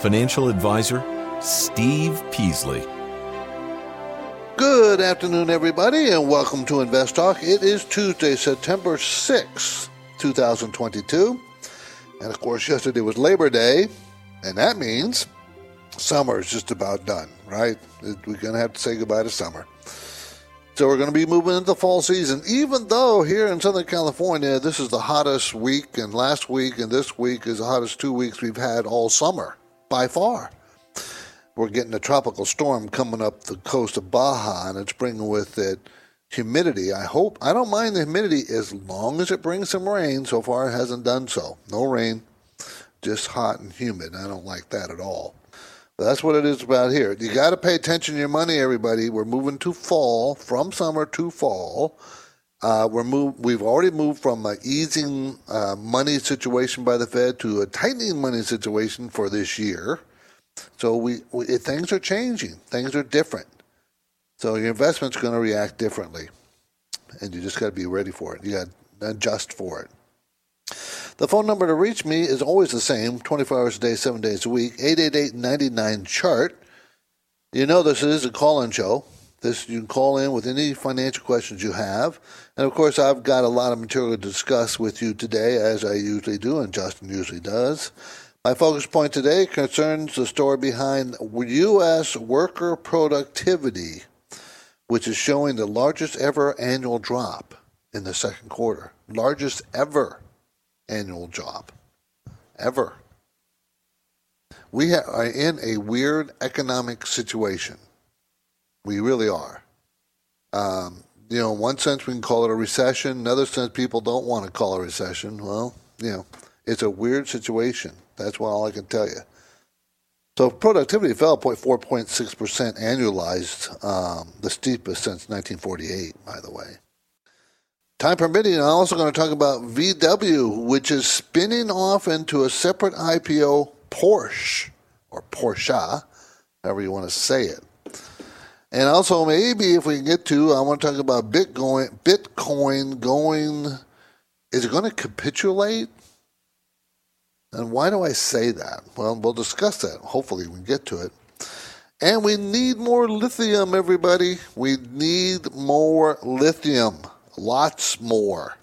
Financial Advisor Steve Peasley. Good afternoon, everybody, and welcome to Invest Talk. It is Tuesday, September 6th, 2022. And of course, yesterday was Labor Day, and that means summer is just about done, right? We're going to have to say goodbye to summer. So we're going to be moving into fall season, even though here in Southern California, this is the hottest week, and last week and this week is the hottest two weeks we've had all summer by far. We're getting a tropical storm coming up the coast of Baja, and it's bringing with it humidity. I hope, I don't mind the humidity as long as it brings some rain. So far, it hasn't done so. No rain, just hot and humid. I don't like that at all. But that's what it is about here. You got to pay attention to your money, everybody. We're moving to fall, from summer to fall. Uh, we're move, we've already moved from an easing uh, money situation by the Fed to a tightening money situation for this year. So we, we things are changing. Things are different. So your investment's going to react differently, and you just got to be ready for it. You got to adjust for it. The phone number to reach me is always the same, 24 hours a day, 7 days a week, 888-99-CHART. You know this is a call-in show. This you can call in with any financial questions you have. And of course, I've got a lot of material to discuss with you today, as I usually do, and Justin usually does. My focus point today concerns the story behind U.S. worker productivity, which is showing the largest ever annual drop in the second quarter. Largest ever annual drop. Ever. We are in a weird economic situation. We really are. Um, you know, in one sense, we can call it a recession. In another sense, people don't want to call a recession. Well, you know, it's a weird situation. That's all I can tell you. So productivity fell 4.6% annualized, um, the steepest since 1948, by the way. Time permitting, I'm also going to talk about VW, which is spinning off into a separate IPO, Porsche, or Porsche, however you want to say it. And also, maybe if we can get to, I want to talk about Bitcoin, Bitcoin going, is it going to capitulate? And why do I say that? Well, we'll discuss that. Hopefully, we get to it. And we need more lithium, everybody. We need more lithium. Lots more.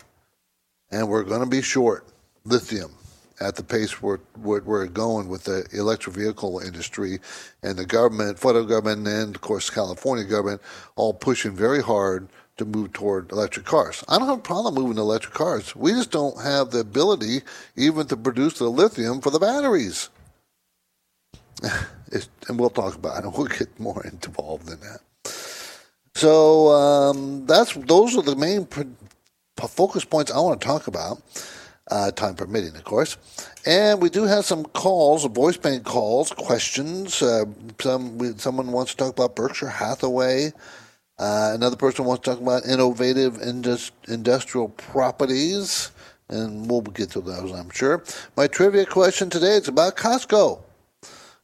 And we're going to be short lithium at the pace we're, we're going with the electric vehicle industry and the government, federal government, and of course, California government all pushing very hard to move toward electric cars. I don't have a problem moving to electric cars. We just don't have the ability even to produce the lithium for the batteries. and we'll talk about it. We'll get more involved in that. So um, that's those are the main focus points I want to talk about. Uh, time permitting, of course. And we do have some calls, voice bank calls, questions. Uh, some someone wants to talk about Berkshire Hathaway. Uh, another person wants to talk about innovative indus- industrial properties, and we'll get to those, I'm sure. My trivia question today is about Costco.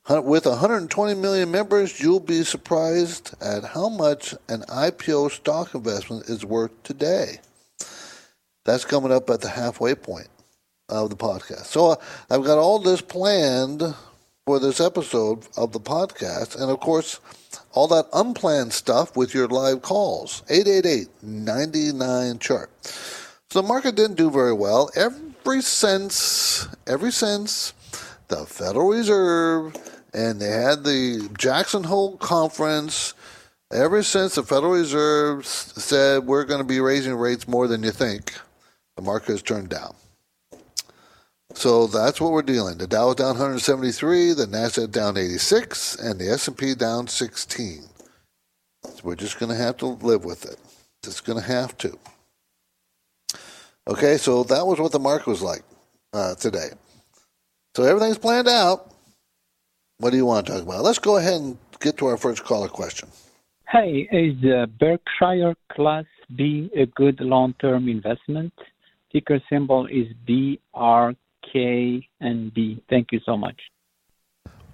With 120 million members, you'll be surprised at how much an IPO stock investment is worth today. That's coming up at the halfway point of the podcast. So uh, I've got all this planned for this episode of the podcast, and of course, all that unplanned stuff with your live calls. 888-99 chart. So the market didn't do very well. Every since every since the Federal Reserve and they had the Jackson Hole conference ever since the Federal Reserve said we're going to be raising rates more than you think, the market has turned down. So that's what we're dealing. The Dow is down 173, the Nasdaq down 86, and the S&P down 16. So we're just going to have to live with it. Just going to have to. Okay, so that was what the market was like uh, today. So everything's planned out. What do you want to talk about? Let's go ahead and get to our first caller question. Hey, is uh, Berkshire Class B a good long-term investment? Ticker symbol is BRK and B. Thank you so much.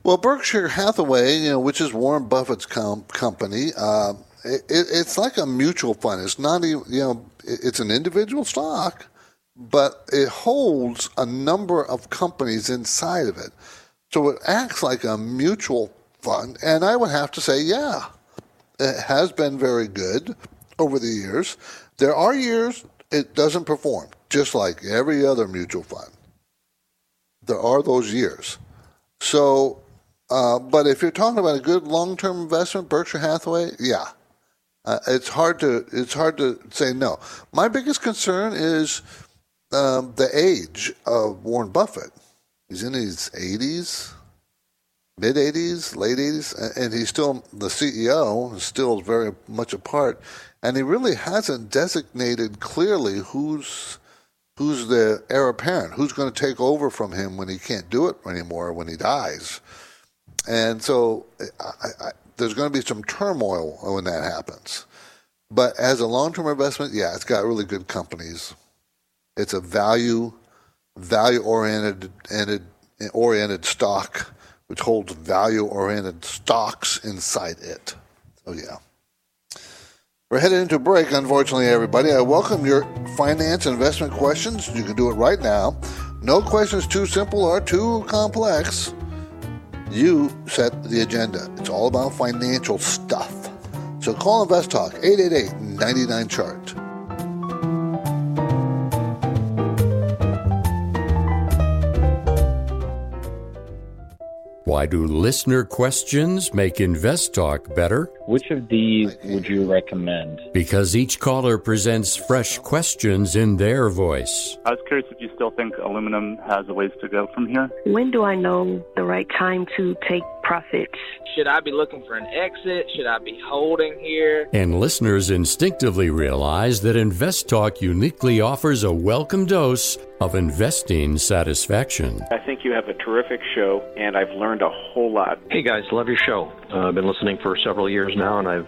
Well, Berkshire Hathaway, you know, which is Warren Buffett's com- company, uh, it, it's like a mutual fund. It's not even, you know, it's an individual stock, but it holds a number of companies inside of it. So it acts like a mutual fund. And I would have to say, yeah, it has been very good over the years. There are years it doesn't perform, just like every other mutual fund. There are those years. So, uh, but if you're talking about a good long-term investment, Berkshire Hathaway, yeah, uh, it's hard to it's hard to say no. My biggest concern is um, the age of Warren Buffett. He's in his 80s, mid 80s, late 80s, and he's still the CEO, still very much a part, and he really hasn't designated clearly who's who's the heir apparent, who's going to take over from him when he can't do it anymore, when he dies. And so I, I, there's going to be some turmoil when that happens. But as a long term investment, yeah, it's got really good companies. It's a value value oriented oriented stock which holds value oriented stocks inside it. So, yeah. We're headed into break, unfortunately, everybody. I welcome your finance investment questions. You can do it right now. No questions too simple or too complex. You set the agenda. It's all about financial stuff. So call Invest Talk 888 99 chart. Why do listener questions make Invest Talk better? Which of these would you recommend? Because each caller presents fresh questions in their voice. I was curious if you still think aluminum has a ways to go from here. When do I know the right time to take profits? Should I be looking for an exit? Should I be holding here? And listeners instinctively realize that Invest Talk uniquely offers a welcome dose of investing satisfaction. I think you have a terrific show, and I've learned a whole lot. Hey guys, love your show. Uh, I've been listening for several years now, and I've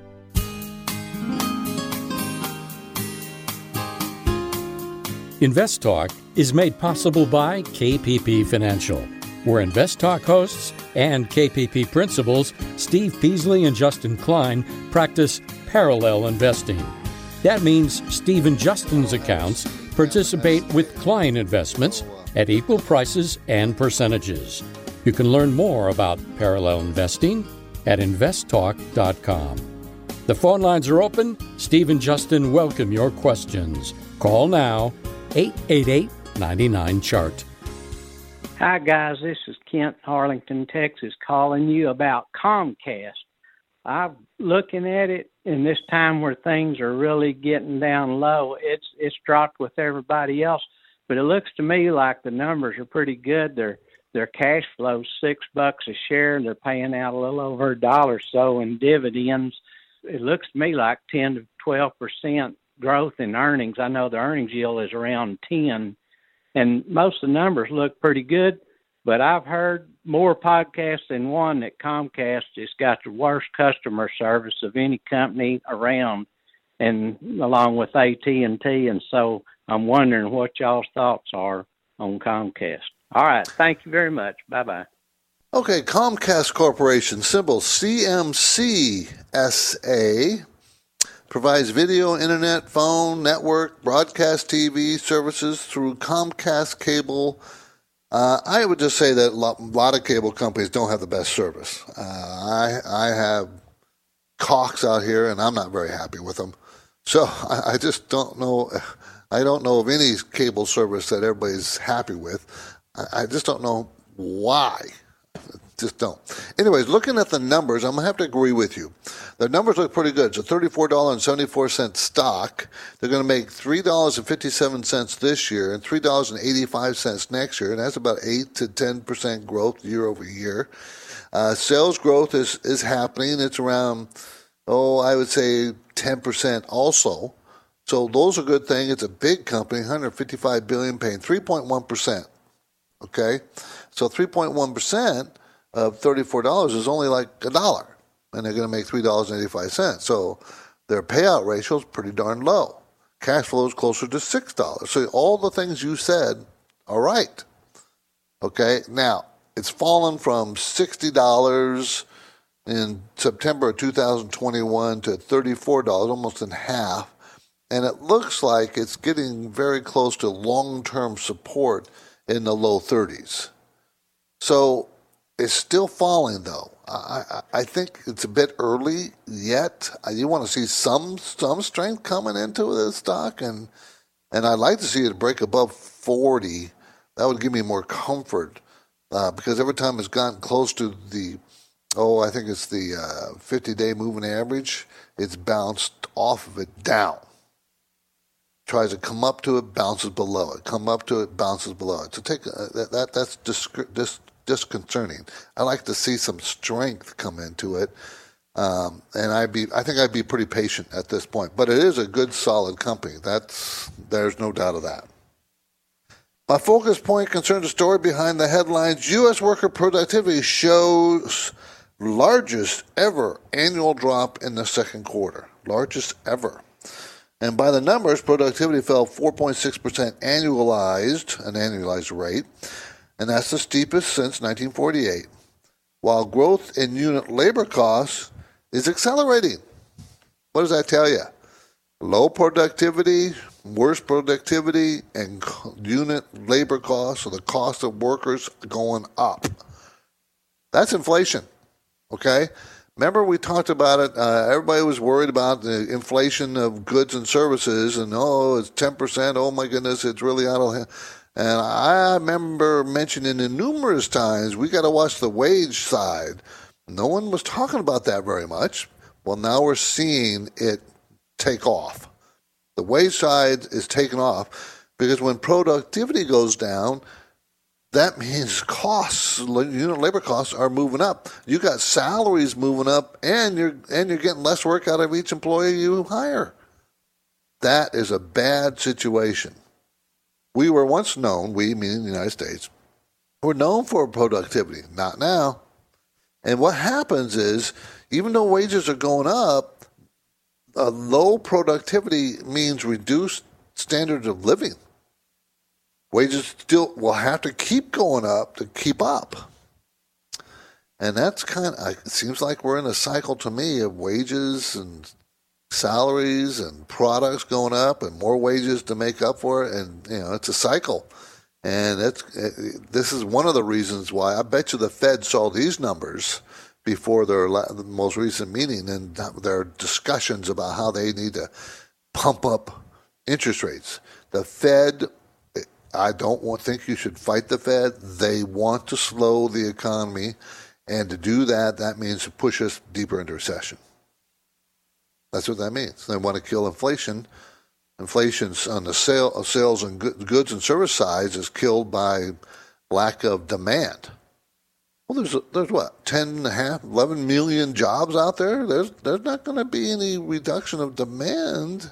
Invest Talk is made possible by KPP Financial, where Invest Talk hosts and KPP principals Steve Peasley and Justin Klein practice parallel investing. That means Steve and Justin's accounts participate with client investments at equal prices and percentages. You can learn more about parallel investing at investtalk.com. The phone lines are open. Steve and Justin welcome your questions. Call now 888 99 Chart. Hi, guys. This is Kent, Arlington, Texas, calling you about Comcast. I'm looking at it in this time where things are really getting down low. It's it's dropped with everybody else, but it looks to me like the numbers are pretty good. Their their cash flow six bucks a share. And they're paying out a little over a dollar so in dividends. It looks to me like ten to twelve percent growth in earnings. I know the earnings yield is around 10, and most of the numbers look pretty good. But I've heard more podcasts than one that Comcast has got the worst customer service of any company around, and along with AT and T. And so I'm wondering what y'all's thoughts are on Comcast. All right, thank you very much. Bye bye. Okay, Comcast Corporation, symbol CMCSA, provides video, internet, phone, network, broadcast TV services through Comcast cable. Uh, I would just say that a lot, lot, of cable companies don't have the best service. Uh, I I have Cox out here, and I'm not very happy with them. So I, I just don't know. I don't know of any cable service that everybody's happy with. I, I just don't know why just don't. Anyways, looking at the numbers, I'm going to have to agree with you. The numbers look pretty good. It's a $34.74 stock. They're going to make $3.57 this year and $3.85 next year, and that's about 8 to 10% growth year over year. Uh, sales growth is, is happening. It's around, oh, I would say 10% also. So those are good things. It's a big company, 155 billion paying 3.1%. Okay? So 3.1% of $34 is only like a dollar and they're going to make $3.85. So their payout ratio is pretty darn low. Cash flow is closer to $6. So all the things you said are right. Okay, now it's fallen from $60 in September of 2021 to $34, almost in half. And it looks like it's getting very close to long term support in the low 30s. So it's still falling, though. I, I think it's a bit early yet. I you want to see some some strength coming into this stock, and and I'd like to see it break above forty. That would give me more comfort uh, because every time it's gotten close to the oh, I think it's the uh, fifty-day moving average, it's bounced off of it down. Tries to come up to it, bounces below it. Come up to it, bounces below it. So take uh, that, that that's disc- dis- disconcerting. I like to see some strength come into it. Um, and I'd be, I think I'd be pretty patient at this point. But it is a good, solid company. That's there's no doubt of that. My focus point concerns the story behind the headlines: U.S. worker productivity shows largest ever annual drop in the second quarter, largest ever. And by the numbers, productivity fell 4.6% annualized, an annualized rate, and that's the steepest since 1948, while growth in unit labor costs is accelerating. What does that tell you? Low productivity, worse productivity, and unit labor costs, or the cost of workers going up. That's inflation. Okay? Remember, we talked about it. Uh, everybody was worried about the inflation of goods and services, and oh, it's 10%. Oh my goodness, it's really out of hand and I remember mentioning it numerous times, we got to watch the wage side. No one was talking about that very much. Well, now we're seeing it take off. The wage side is taking off because when productivity goes down, that means costs, unit labor costs, are moving up. You got salaries moving up, and you're and you're getting less work out of each employee you hire. That is a bad situation. We were once known, we meaning the United States, were known for productivity. Not now. And what happens is, even though wages are going up, a low productivity means reduced standards of living. Wages still will have to keep going up to keep up. And that's kind of, it seems like we're in a cycle to me of wages and salaries and products going up and more wages to make up for it and you know it's a cycle and it's it, this is one of the reasons why I bet you the Fed saw these numbers before their the most recent meeting and their discussions about how they need to pump up interest rates. The Fed I don't want, think you should fight the Fed. They want to slow the economy and to do that that means to push us deeper into recession. That's what that means. They want to kill inflation. Inflation on the sale, uh, sales and goods and service sides is killed by lack of demand. Well, there's there's what 10 and a half, 11 million jobs out there. There's there's not going to be any reduction of demand,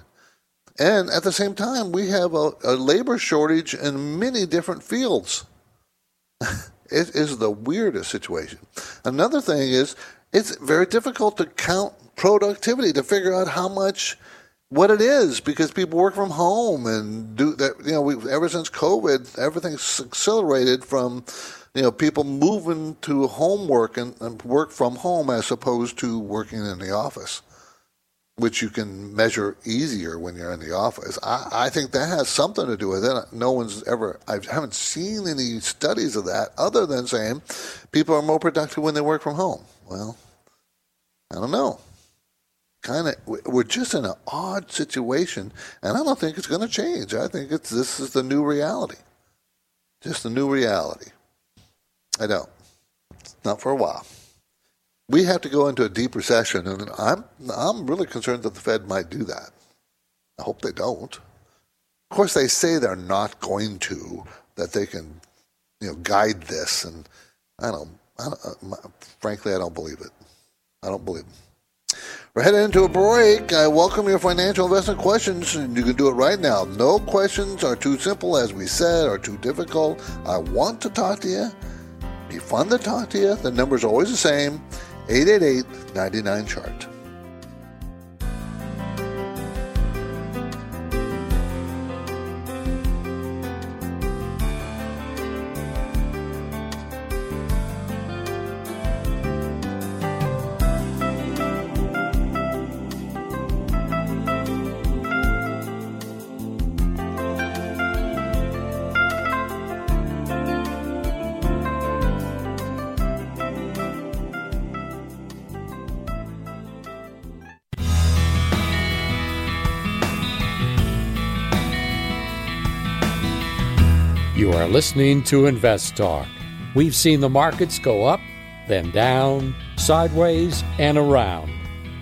and at the same time, we have a, a labor shortage in many different fields. it is the weirdest situation. Another thing is it's very difficult to count productivity to figure out how much what it is because people work from home and do that you know we ever since covid everything's accelerated from you know people moving to homework and, and work from home as opposed to working in the office which you can measure easier when you're in the office. I, I, think that has something to do with it. No one's ever, I haven't seen any studies of that other than saying people are more productive when they work from home. Well, I don't know kind of we're just in an odd situation, and I don't think it's going to change. I think it's this is the new reality, just the new reality. I don't. Not for a while. we have to go into a deep recession, and I'm I'm really concerned that the Fed might do that. I hope they don't. Of course, they say they're not going to. That they can, you know, guide this, and I don't. I don't uh, frankly, I don't believe it. I don't believe. We're heading into a break. I welcome your financial investment questions, and you can do it right now. No questions are too simple, as we said, or too difficult. I want to talk to you. Be fun to talk to you. The number's always the same 888 99 chart. Are listening to Invest Talk. We've seen the markets go up, then down, sideways, and around.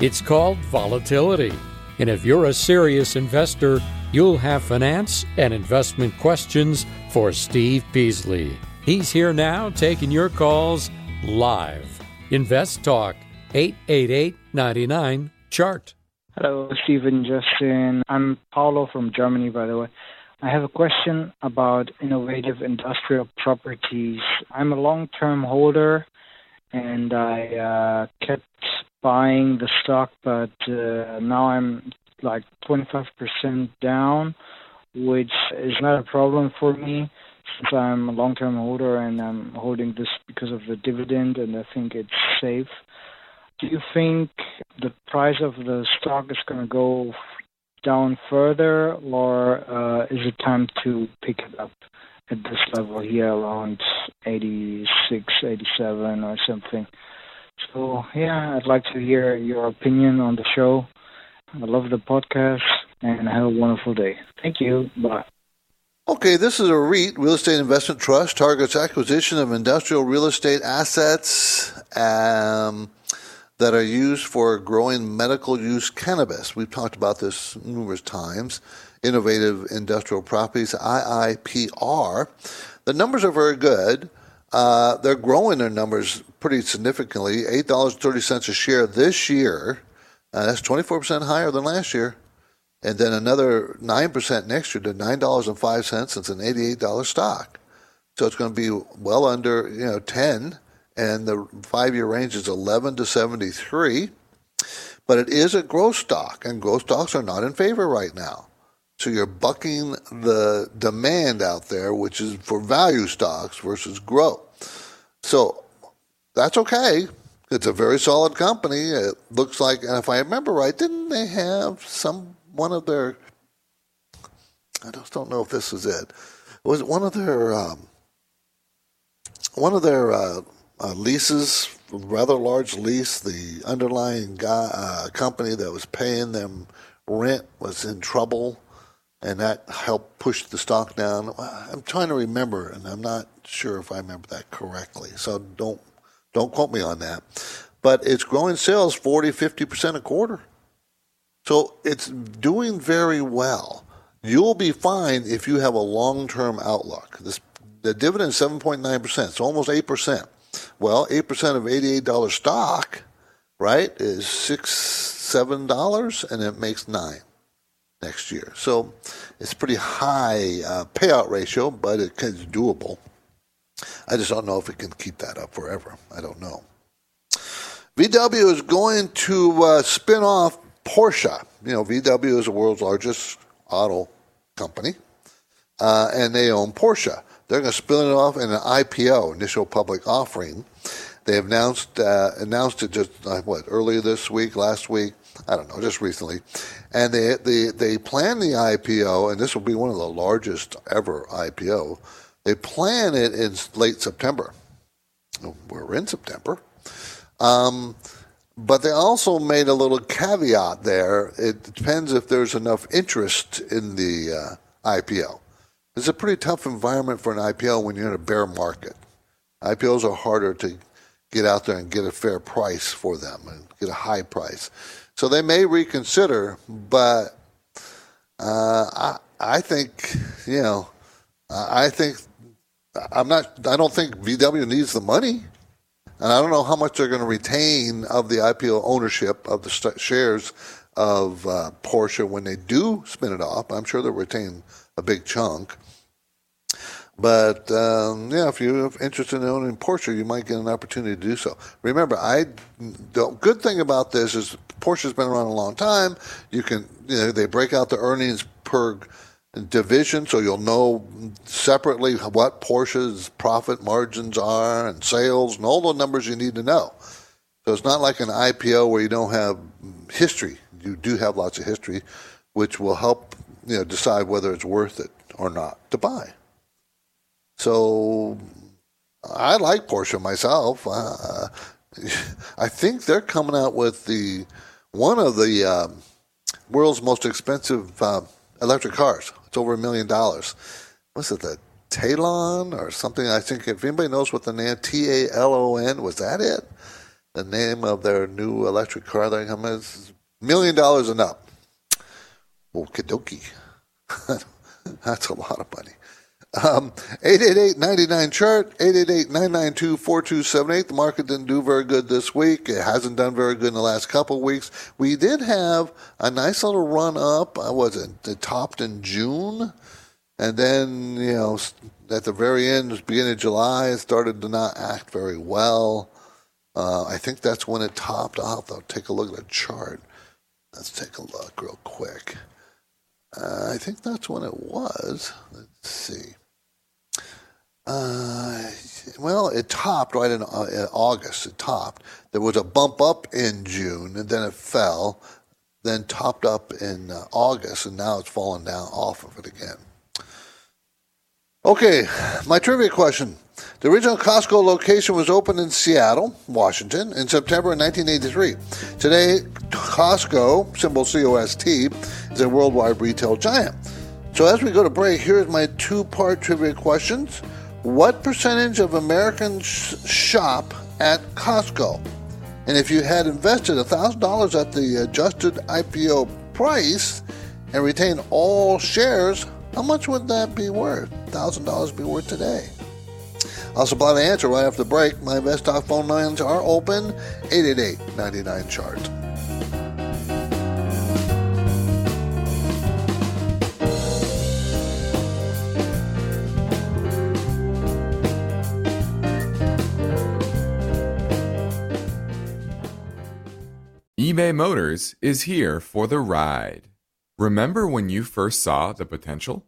It's called volatility. And if you're a serious investor, you'll have finance and investment questions for Steve Peasley. He's here now taking your calls live. Invest Talk, 888 99 Chart. Hello, Stephen Justin. I'm Paulo from Germany, by the way. I have a question about innovative industrial properties. I'm a long term holder and I uh, kept buying the stock, but uh, now I'm like 25% down, which is not a problem for me since I'm a long term holder and I'm holding this because of the dividend and I think it's safe. Do you think the price of the stock is going to go down further, or uh, is it time to pick it up at this level here around 86, 87 or something? So, yeah, I'd like to hear your opinion on the show. I love the podcast and have a wonderful day. Thank you. Bye. Okay, this is a REIT, Real Estate Investment Trust, targets acquisition of industrial real estate assets. Um, that are used for growing medical use cannabis. We've talked about this numerous times. Innovative Industrial Properties, IIPR. The numbers are very good. Uh, they're growing their numbers pretty significantly. $8.30 a share this year. Uh, that's 24% higher than last year. And then another 9% next year to $9.05. It's an $88 stock. So it's going to be well under, you know, 10 and the five year range is 11 to 73. But it is a growth stock, and growth stocks are not in favor right now. So you're bucking the demand out there, which is for value stocks versus growth. So that's okay. It's a very solid company. It looks like, and if I remember right, didn't they have some one of their? I just don't know if this is it. Was it one of their um, one of their uh, uh, leases, rather large lease. The underlying guy, uh, company that was paying them rent was in trouble, and that helped push the stock down. I'm trying to remember, and I'm not sure if I remember that correctly. So don't don't quote me on that. But it's growing sales 40, 50 percent a quarter. So it's doing very well. You'll be fine if you have a long term outlook. This the dividend is 7.9 percent, it's almost eight percent. Well, 8% of $88 stock, right, is 6 $7, and it makes 9 next year. So it's pretty high uh, payout ratio, but it's doable. I just don't know if it can keep that up forever. I don't know. VW is going to uh, spin off Porsche. You know, VW is the world's largest auto company, uh, and they own Porsche. They're going to spin it off in an IPO, initial public offering. They announced uh, announced it just uh, what earlier this week, last week, I don't know, just recently, and they they they plan the IPO, and this will be one of the largest ever IPO. They plan it in late September. We're in September. Um, but they also made a little caveat there. It depends if there's enough interest in the uh, IPO. It's a pretty tough environment for an IPO when you're in a bear market. IPOs are harder to get out there and get a fair price for them and get a high price. So they may reconsider, but uh, I I think you know I think I'm not. I don't think VW needs the money, and I don't know how much they're going to retain of the IPO ownership of the shares of uh, Porsche when they do spin it off. I'm sure they'll retain a big chunk. But um, yeah, if you're interested in owning Porsche, you might get an opportunity to do so. Remember, I the good thing about this is Porsche's been around a long time. You can you know they break out the earnings per division, so you'll know separately what Porsche's profit margins are and sales and all the numbers you need to know. So it's not like an IPO where you don't have history. You do have lots of history, which will help you know decide whether it's worth it or not to buy. So I like Porsche myself. Uh, I think they're coming out with the one of the uh, world's most expensive uh, electric cars. It's over a million dollars. What's it, the Talon or something? I think if anybody knows what the name T A L O N was that it? The name of their new electric car they're coming is million dollars and up. Okie dokie. That's a lot of money. Um, 888-99 chart 888-992-4278 the market didn't do very good this week. It hasn't done very good in the last couple of weeks. We did have a nice little run up. I was it it topped in June. And then you know at the very end beginning of July it started to not act very well. Uh, I think that's when it topped off. I'll take a look at the chart. Let's take a look real quick uh, I think that's when it was. Let's see. Uh, well, it topped right in, uh, in, August. It topped. There was a bump up in June, and then it fell. Then topped up in uh, August, and now it's fallen down off of it again. Okay, my trivia question. The original Costco location was opened in Seattle, Washington, in September of 1983. Today, Costco, symbol COST, is a worldwide retail giant. So as we go to break, here's my two-part trivia questions. What percentage of Americans shop at Costco? And if you had invested $1,000 at the adjusted IPO price and retained all shares, how much would that be worth? $1,000 be worth today? I'll supply the answer right after the break. My InvestTalk phone lines are open 888 99 chart. eBay Motors is here for the ride. Remember when you first saw the potential?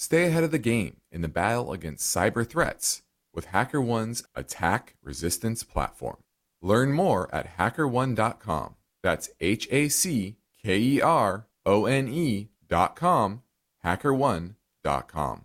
stay ahead of the game in the battle against cyber threats with HackerOne's attack resistance platform. Learn more at hackerone.com. That's H A C K E R O N E.com, hackerone.com.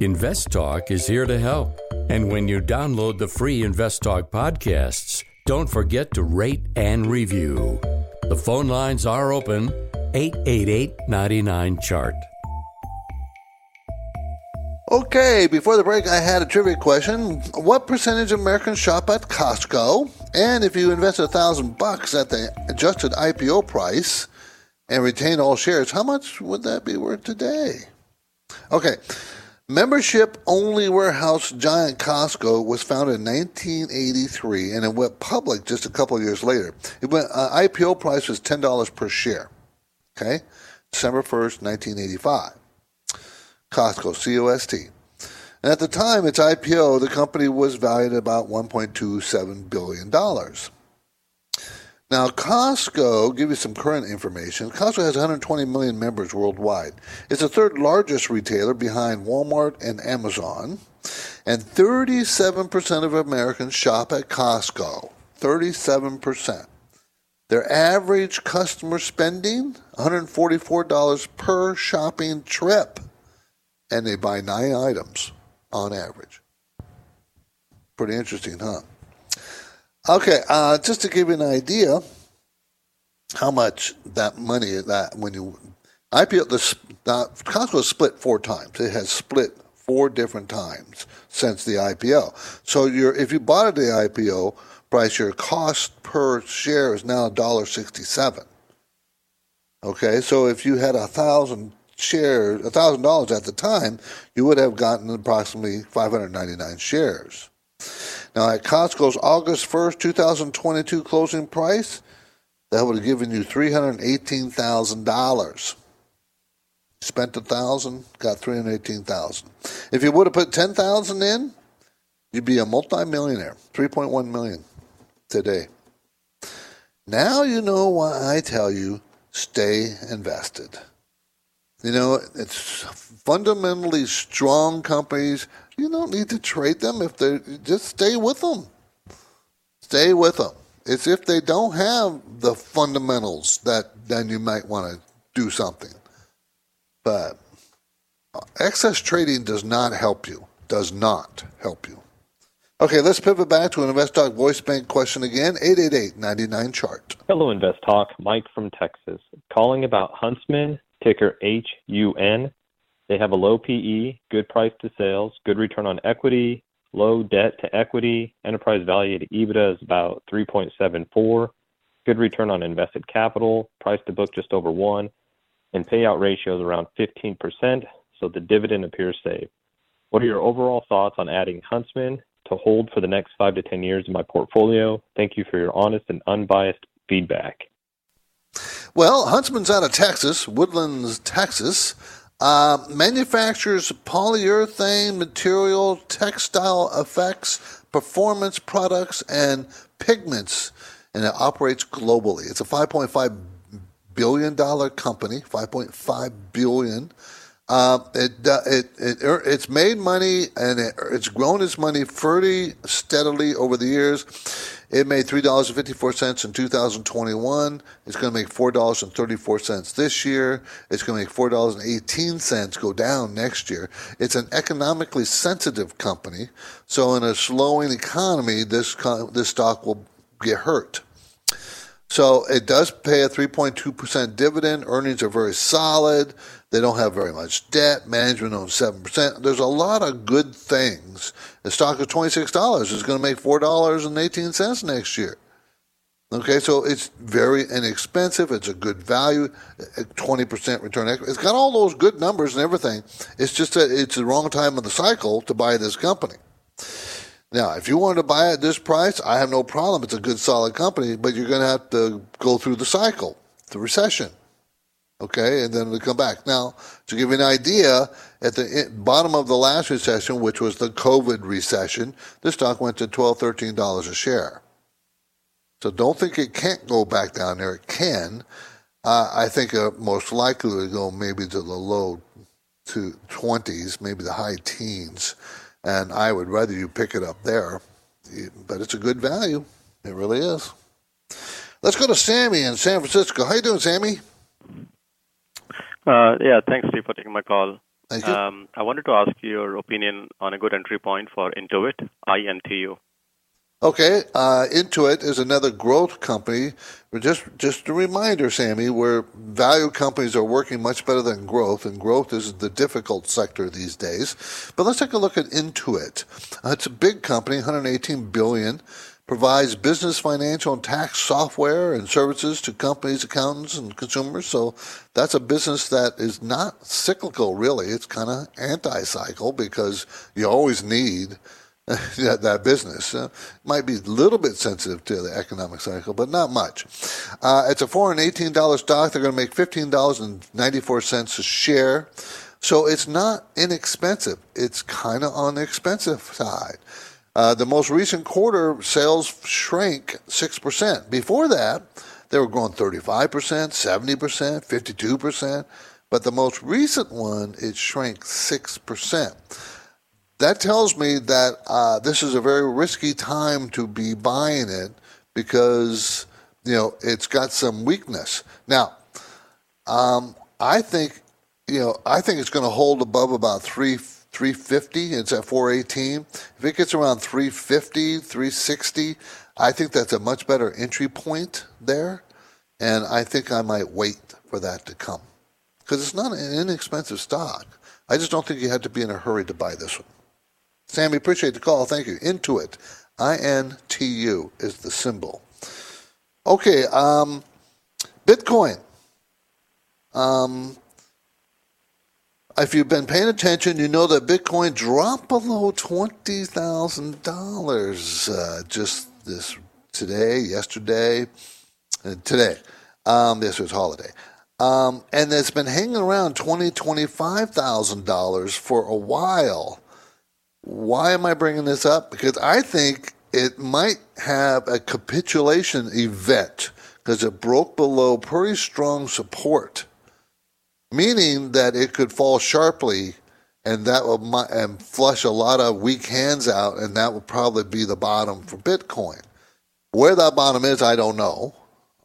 Invest Talk is here to help. And when you download the free Invest Talk podcasts, don't forget to rate and review. The phone lines are open 888 99 Chart. Okay, before the break, I had a trivia question. What percentage of Americans shop at Costco? And if you invest a thousand bucks at the adjusted IPO price and retain all shares, how much would that be worth today? Okay, membership only warehouse giant Costco was founded in 1983 and it went public just a couple years later. It went uh, IPO price was ten dollars per share. Okay, December first, 1985. Costco, C O S T. And at the time its IPO, the company was valued at about $1.27 billion. Now, Costco, give you some current information. Costco has 120 million members worldwide. It's the third largest retailer behind Walmart and Amazon. And 37% of Americans shop at Costco. 37%. Their average customer spending, $144 per shopping trip and they buy nine items on average. Pretty interesting, huh? Okay, uh, just to give you an idea how much that money that when you IPO the uh, Costco split four times. It has split four different times since the IPO. So your if you bought at the IPO price, your cost per share is now $1.67. Okay, so if you had a thousand shares, a thousand dollars at the time, you would have gotten approximately 599 shares. Now, at Costco's August 1st, 2022 closing price, that would have given you $318,000. Spent a thousand, got 318,000. If you would have put 10,000 in, you'd be a multimillionaire, 3.1 million today. Now you know why I tell you stay invested. You know, it's fundamentally strong companies. You don't need to trade them if they just stay with them. Stay with them. It's if they don't have the fundamentals that then you might want to do something. But uh, excess trading does not help you. Does not help you. Okay, let's pivot back to an Invest Talk voice bank question again. 888 chart. Hello, Invest Talk. Mike from Texas. Calling about Huntsman ticker HUN. They have a low PE, good price to sales, good return on equity, low debt to equity, enterprise value to EBITDA is about 3.74, good return on invested capital, price to book just over 1, and payout ratio is around 15%, so the dividend appears safe. What are your overall thoughts on adding Huntsman to hold for the next 5 to 10 years in my portfolio? Thank you for your honest and unbiased feedback. Well, Huntsman's out of Texas, Woodlands, Texas. Uh, manufactures polyurethane material, textile effects, performance products, and pigments, and it operates globally. It's a 5.5 billion dollar company, 5.5 billion. Uh, it, uh, it, it, it's made money and it, it's grown its money pretty steadily over the years. It made $3.54 in 2021. It's going to make $4.34 this year. It's going to make $4.18 go down next year. It's an economically sensitive company. So in a slowing economy, this, this stock will get hurt. So it does pay a 3.2% dividend. Earnings are very solid. They don't have very much debt. Management owns 7%. There's a lot of good things. The stock is $26. It's going to make $4.18 next year. Okay, so it's very inexpensive. It's a good value, 20% return equity. It's got all those good numbers and everything. It's just that it's the wrong time of the cycle to buy this company. Now, if you wanted to buy at this price, I have no problem. It's a good, solid company, but you're going to have to go through the cycle, the recession. Okay, and then it'll come back. Now, to give you an idea, at the bottom of the last recession, which was the COVID recession, this stock went to $12, $13 a share. So don't think it can't go back down there. It can. Uh, I think uh, most likely to go maybe to the low to 20s, maybe the high teens and I would rather you pick it up there. But it's a good value. It really is. Let's go to Sammy in San Francisco. How you doing, Sammy? Uh, yeah, thanks, Steve, for taking my call. Thank you. Um, I wanted to ask your opinion on a good entry point for Intuit, INTU. Okay, uh, Intuit is another growth company. Just just a reminder, Sammy, where value companies are working much better than growth, and growth is the difficult sector these days. But let's take a look at Intuit. Uh, it's a big company, 118 billion, provides business, financial, and tax software and services to companies, accountants, and consumers. So that's a business that is not cyclical, really. It's kind of anti-cycle because you always need that, that business. Uh, might be a little bit sensitive to the economic cycle, but not much. Uh, it's a $418 stock. They're going to make $15.94 a share. So it's not inexpensive. It's kind of on the expensive side. Uh, the most recent quarter, sales shrank 6%. Before that, they were growing 35%, 70%, 52%. But the most recent one, it shrank 6% that tells me that uh, this is a very risky time to be buying it because you know it's got some weakness. Now, um, I think you know I think it's going to hold above about three. 350 it's at 418 if it gets around 350 360 i think that's a much better entry point there and i think i might wait for that to come because it's not an inexpensive stock i just don't think you have to be in a hurry to buy this one Sammy, appreciate the call. Thank you. Intuit, I N T U is the symbol. Okay, um, Bitcoin. Um, if you've been paying attention, you know that Bitcoin dropped below twenty thousand uh, dollars just this today, yesterday, uh, today. Um, this was holiday. Um, and it's been hanging around twenty, twenty-five thousand dollars for a while. Why am I bringing this up? Because I think it might have a capitulation event because it broke below pretty strong support, meaning that it could fall sharply and that will and flush a lot of weak hands out, and that will probably be the bottom for Bitcoin. Where that bottom is, I don't know.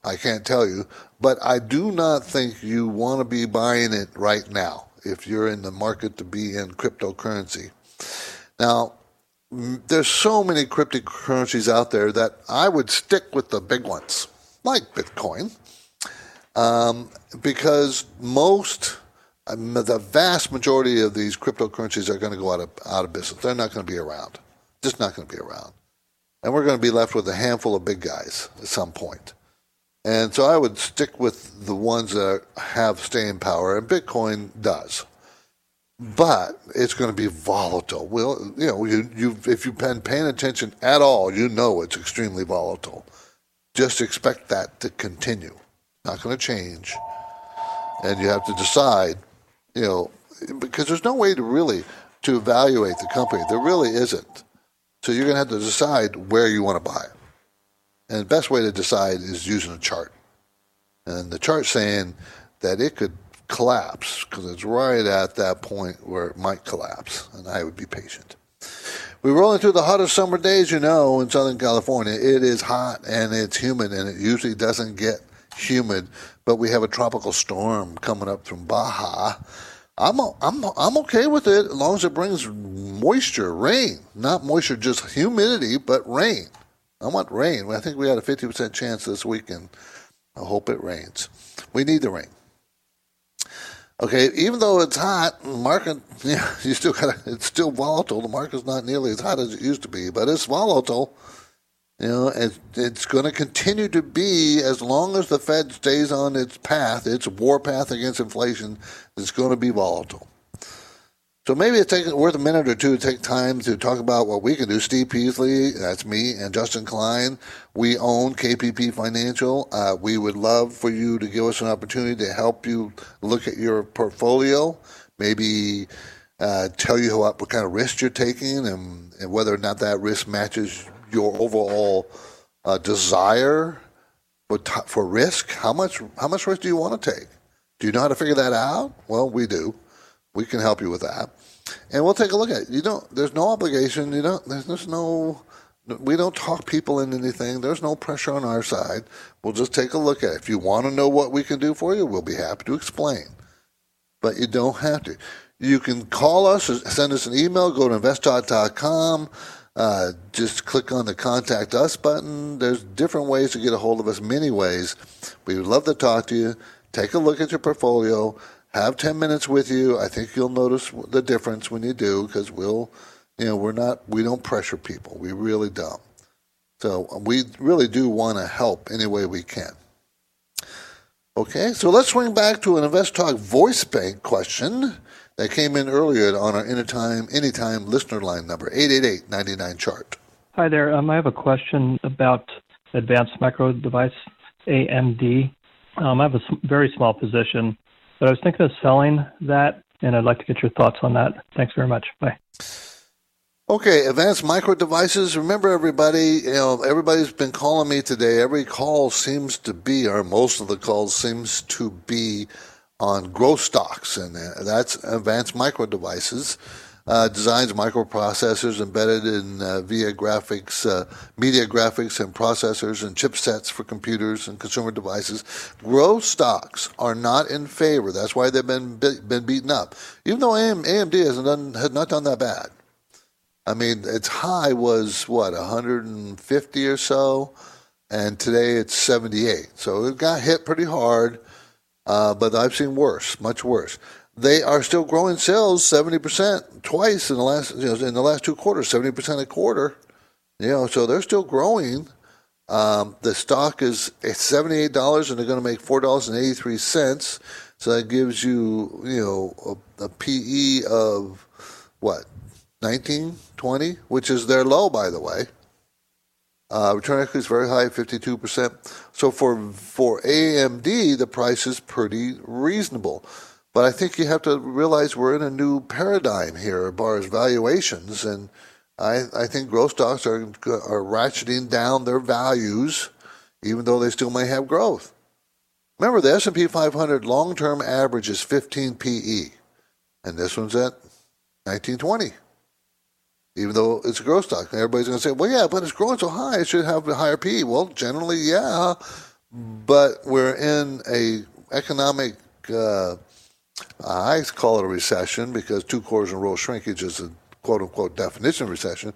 I can't tell you, but I do not think you want to be buying it right now if you're in the market to be in cryptocurrency. Now, there's so many cryptocurrencies out there that I would stick with the big ones, like Bitcoin, um, because most, um, the vast majority of these cryptocurrencies are going to go out of out of business. They're not going to be around. Just not going to be around, and we're going to be left with a handful of big guys at some point. And so I would stick with the ones that have staying power, and Bitcoin does but it's going to be volatile. Well, you know, you, you if you've been paying attention at all, you know it's extremely volatile. Just expect that to continue. Not going to change, and you have to decide, you know, because there's no way to really to evaluate the company. There really isn't. So you're going to have to decide where you want to buy it. And the best way to decide is using a chart. And the chart saying that it could collapse because it's right at that point where it might collapse, and I would be patient. We're rolling through the hottest summer days, you know, in Southern California. It is hot and it's humid, and it usually doesn't get humid, but we have a tropical storm coming up from Baja. I'm I'm I'm okay with it as long as it brings moisture, rain, not moisture, just humidity, but rain. I want rain. I think we had a 50% chance this weekend. I hope it rains. We need the rain. Okay, even though it's hot, market, yeah, you still got it's still volatile. The market's not nearly as hot as it used to be, but it's volatile. You know, it's, going to continue to be as long as the Fed stays on its path, its war path against inflation. It's going to be volatile. So maybe it's taking, worth a minute or two to take time to talk about what we can do. Steve Peasley, that's me, and Justin Klein. We own KPP Financial. Uh, we would love for you to give us an opportunity to help you look at your portfolio, maybe uh, tell you what, what kind of risk you're taking and, and, whether or not that risk matches your overall uh, desire for, t- for risk. How much, how much risk do you want to take? Do you know how to figure that out? Well, we do. We can help you with that, and we'll take a look at it. You don't. There's no obligation. You don't. There's, no. We don't talk people into anything. There's no pressure on our side. We'll just take a look at it. If you want to know what we can do for you, we'll be happy to explain. But you don't have to. You can call us, send us an email, go to investtalk.com. Uh, just click on the contact us button. There's different ways to get a hold of us, many ways. We would love to talk to you. Take a look at your portfolio have 10 minutes with you. I think you'll notice the difference when you do because we'll, you know, we're not, we don't pressure people. We really don't. So we really do want to help any way we can. Okay, so let's swing back to an Invest Talk voice bank question that came in earlier on our anytime, anytime listener line number 888 chart. Hi there. Um, I have a question about Advanced Micro Device, AMD. Um, I have a very small position but I was thinking of selling that, and I'd like to get your thoughts on that. Thanks very much. Bye. Okay, advanced micro devices. Remember, everybody, you know, everybody's been calling me today. Every call seems to be, or most of the calls seems to be on growth stocks, and that's advanced micro devices uh, designs microprocessors embedded in uh, via graphics, uh, media graphics, and processors and chipsets for computers and consumer devices. Growth stocks are not in favor. That's why they've been been beaten up. Even though AM, AMD hasn't done had not done that bad. I mean, its high was what 150 or so, and today it's 78. So it got hit pretty hard. Uh, but I've seen worse, much worse. They are still growing sales 70% twice in the last you know, in the last two quarters 70% a quarter. You know so they're still growing. Um, the stock is $78 and they're going to make $4.83 so that gives you you know a, a PE of what 19 20 which is their low by the way uh, return equity is very high, 52%. So for for AMD, the price is pretty reasonable. But I think you have to realize we're in a new paradigm here as far as valuations, and I, I think growth stocks are are ratcheting down their values, even though they still may have growth. Remember, the S&P 500 long-term average is 15 PE, and this one's at 1920. Even though it's a growth stock, everybody's going to say, "Well, yeah, but it's growing so high, it should have a higher PE." Well, generally, yeah, but we're in a economic uh, I call it a recession because two quarters in a row shrinkage is a quote unquote definition of recession.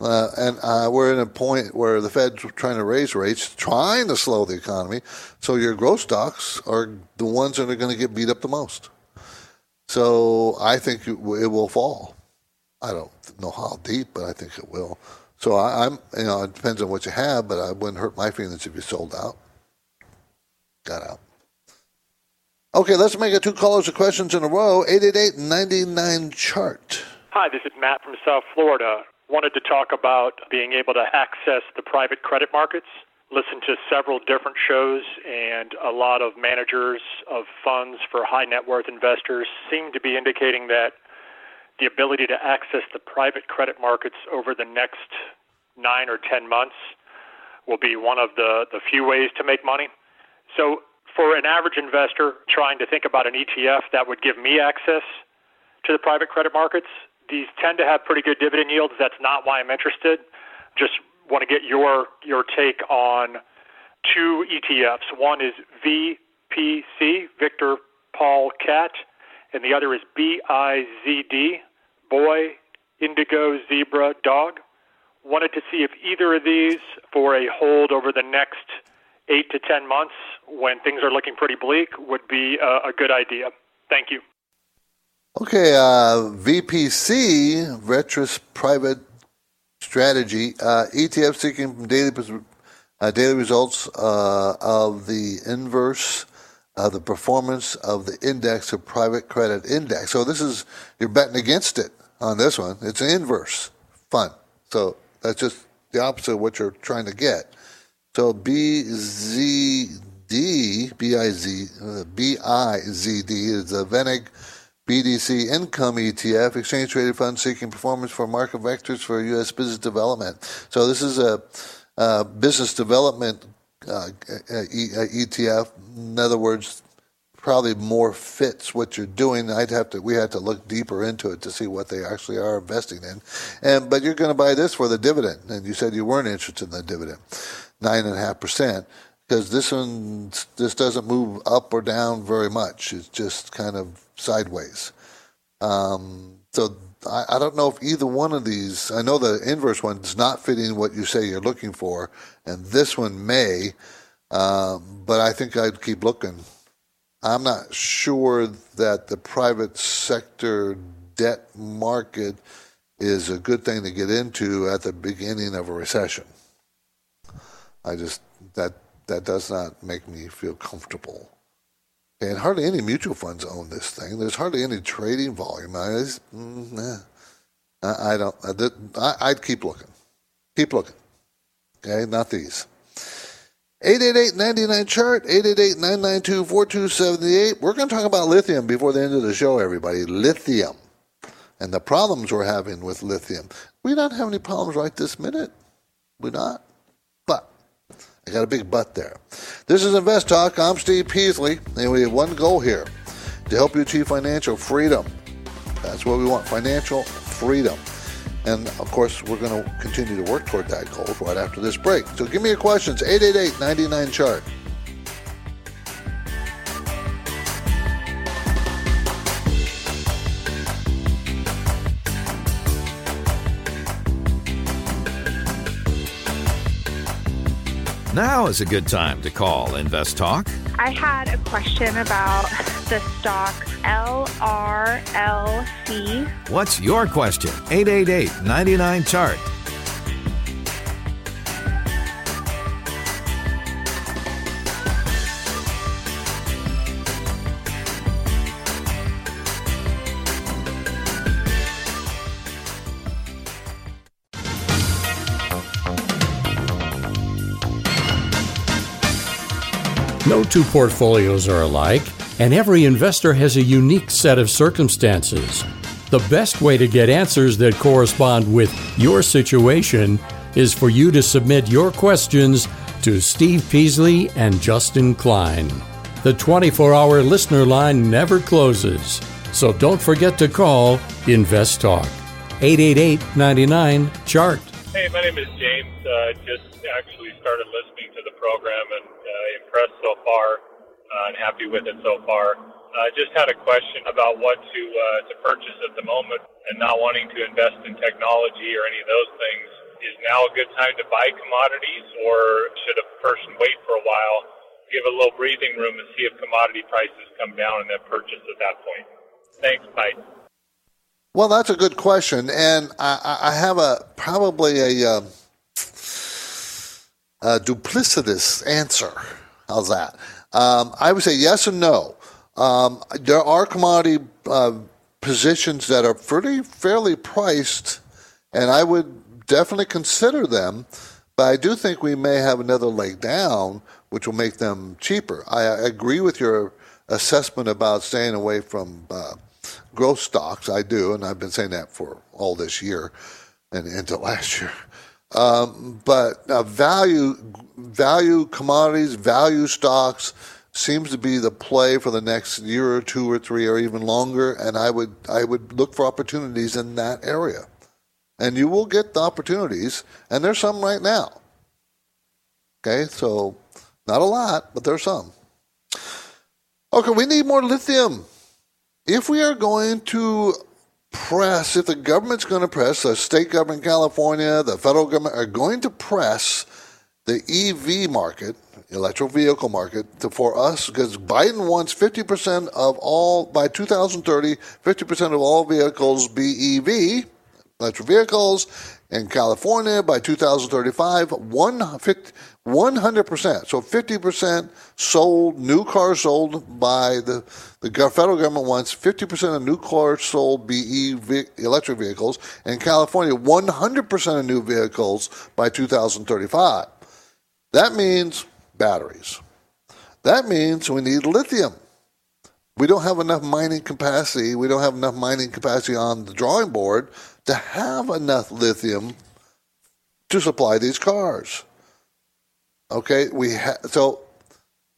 Uh, and uh, we're in a point where the Fed's trying to raise rates, trying to slow the economy. So your growth stocks are the ones that are going to get beat up the most. So I think it, will fall. I don't know how deep, but I think it will. So I, am you know, it depends on what you have, but I wouldn't hurt my feelings if you sold out. Got out. Okay, let's make it two callers of questions in a row. 888-99 chart. Hi, this is Matt from South Florida. Wanted to talk about being able to access the private credit markets. Listened to several different shows, and a lot of managers of funds for high net worth investors seem to be indicating that the ability to access the private credit markets over the next nine or ten months will be one of the, the few ways to make money. So for an average investor trying to think about an ETF that would give me access to the private credit markets, these tend to have pretty good dividend yields. That's not why I'm interested. Just want to get your your take on two ETFs. One is VPC, Victor Paul Cat, and the other is BIZD, Boy Indigo Zebra Dog. Wanted to see if either of these for a hold over the next eight to 10 months when things are looking pretty bleak would be a, a good idea. Thank you. Okay, uh, VPC, Virtus Private strategy. Uh, ETF seeking daily uh, daily results uh, of the inverse of the performance of the index of private credit index. So this is you're betting against it on this one. It's an inverse fun. So that's just the opposite of what you're trying to get. So BZD, BIZ, uh, BIZD is the VanEck BDC Income ETF, exchange traded fund seeking performance for market vectors for U.S. business development. So this is a, a business development uh, ETF. In other words, probably more fits what you're doing. I'd have to we had to look deeper into it to see what they actually are investing in. And but you're going to buy this for the dividend, and you said you weren't interested in the dividend, nine and a half percent, because this one this doesn't move up or down very much. It's just kind of sideways. Um, so I, don't know if either one of these. I know the inverse one is not fitting what you say you're looking for, and this one may. Um, but I think I'd keep looking. I'm not sure that the private sector debt market is a good thing to get into at the beginning of a recession. I just that that does not make me feel comfortable. And hardly any mutual funds own this thing. There's hardly any trading volume. I, just, mm, nah, I, I don't. I, I'd keep looking. Keep looking. Okay, not these. 888-99 chart 888-992-4278 we're going to talk about lithium before the end of the show everybody. Lithium and the problems we're having with lithium. We don't have any problems right this minute. We not. But i got a big but there. This is invest talk. I'm steve peasley and we have one goal here to help you achieve financial freedom. That's what we want financial freedom and of course, we're going to continue to work toward that goal right after this break. So give me your questions 888 99 chart. Now is a good time to call Invest Talk. I had a question about the stock LRLC. What's your question? 888 99 Chart. No two portfolios are alike, and every investor has a unique set of circumstances. The best way to get answers that correspond with your situation is for you to submit your questions to Steve Peasley and Justin Klein. The 24 hour listener line never closes, so don't forget to call Invest Talk. 888 99 Chart. Hey, my name is James. Uh, just actually started listening to the program and impressed so far uh, and happy with it so far. I uh, just had a question about what to uh, to purchase at the moment and not wanting to invest in technology or any of those things. Is now a good time to buy commodities, or should a person wait for a while, give a little breathing room, and see if commodity prices come down and then purchase at that point? Thanks. Bye. Well, that's a good question, and I, I have a probably a, um, a duplicitous answer. How's that? Um, I would say yes and no. Um, there are commodity uh, positions that are pretty fairly priced, and I would definitely consider them. But I do think we may have another leg down, which will make them cheaper. I, agree with your assessment about staying away from uh, growth stocks. I do, and I've been saying that for all this year and into last year. Um, but uh, value, value commodities, value stocks seems to be the play for the next year or two or three or even longer. And I would, I would look for opportunities in that area. And you will get the opportunities, and there's some right now. Okay, so not a lot, but there's some. Okay, we need more lithium. If we are going to press, if the government's going to press, the state government California, the federal government are going to press the EV market, electric vehicle market, to, for us, because Biden wants 50% of all, by 2030, 50% of all vehicles be EV, electric vehicles. In California, by 2035, 100%, so 50% sold, new cars sold by the, the federal government wants 50% of new cars sold be electric vehicles. In California, 100% of new vehicles by 2035. That means batteries. That means we need lithium. We don't have enough mining capacity. We don't have enough mining capacity on the drawing board to have enough lithium to supply these cars. Okay, we ha- so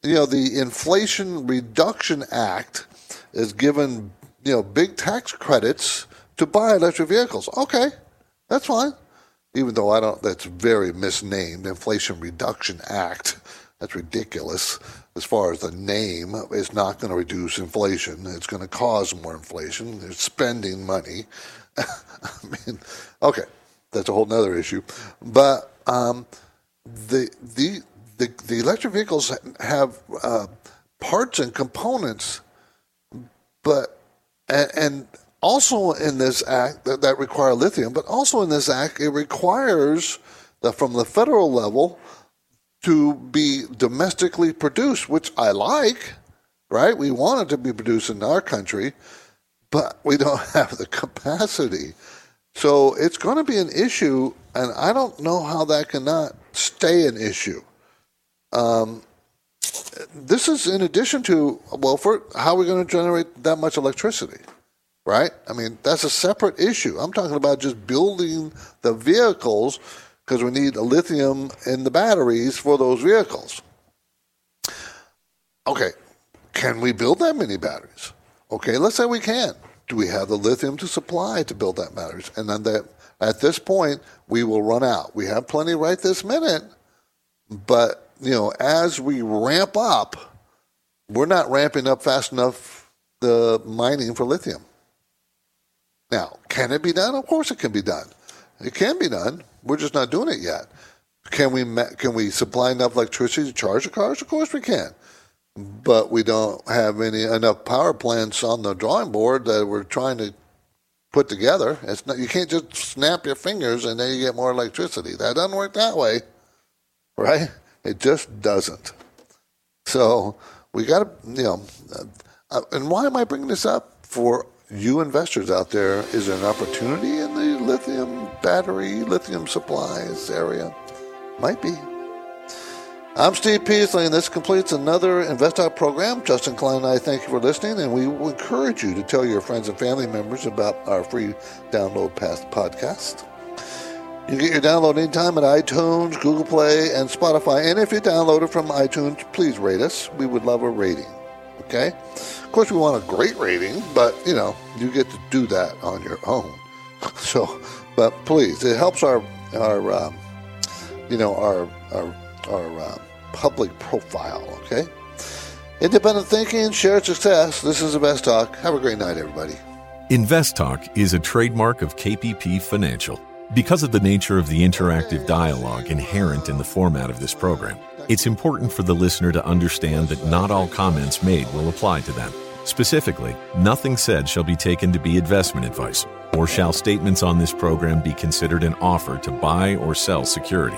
you know the Inflation Reduction Act is given you know big tax credits to buy electric vehicles. Okay, that's fine. Even though I don't, that's very misnamed. Inflation Reduction Act. That's ridiculous as far as the name, it's not going to reduce inflation. It's going to cause more inflation. They're spending money. I mean, okay, that's a whole other issue. But um, the, the the the electric vehicles have uh, parts and components, but and, and also in this act that, that require lithium, but also in this act it requires that from the federal level to be domestically produced, which I like, right? We want it to be produced in our country, but we don't have the capacity. So it's going to be an issue, and I don't know how that cannot stay an issue. Um, this is in addition to, well, for how are we going to generate that much electricity, right? I mean, that's a separate issue. I'm talking about just building the vehicles because we need lithium in the batteries for those vehicles. Okay, can we build that many batteries? Okay, let's say we can. Do we have the lithium to supply to build that batteries? And then that at this point we will run out. We have plenty right this minute, but you know, as we ramp up, we're not ramping up fast enough the mining for lithium. Now, can it be done? Of course, it can be done. It can be done, we're just not doing it yet. Can we can we supply enough electricity to charge the cars? Of course we can, but we don't have any enough power plants on the drawing board that we're trying to put together. It's not, you can't just snap your fingers and then you get more electricity. That doesn't work that way, right? It just doesn't. So we got to, you know, uh, and why am I bringing this up? For you investors out there, is there an opportunity in the lithium battery, lithium supplies area? Might be. I'm Steve Peasley, and this completes another InvestTalk program. Justin Klein and I thank you for listening, and we encourage you to tell your friends and family members about our free download past podcast. You get your download anytime at iTunes, Google Play, and Spotify. And if you download it from iTunes, please rate us. We would love a rating. Okay? Of course, we want a great rating, but you know, you get to do that on your own. So, but please, it helps our our um, you know our our our uh, public profile. Okay, independent thinking, shared success. This is Invest Talk. Have a great night, everybody. Invest Talk is a trademark of KPP Financial. Because of the nature of the interactive dialogue inherent in the format of this program, it's important for the listener to understand that not all comments made will apply to them. Specifically, nothing said shall be taken to be investment advice or shall statements on this program be considered an offer to buy or sell security?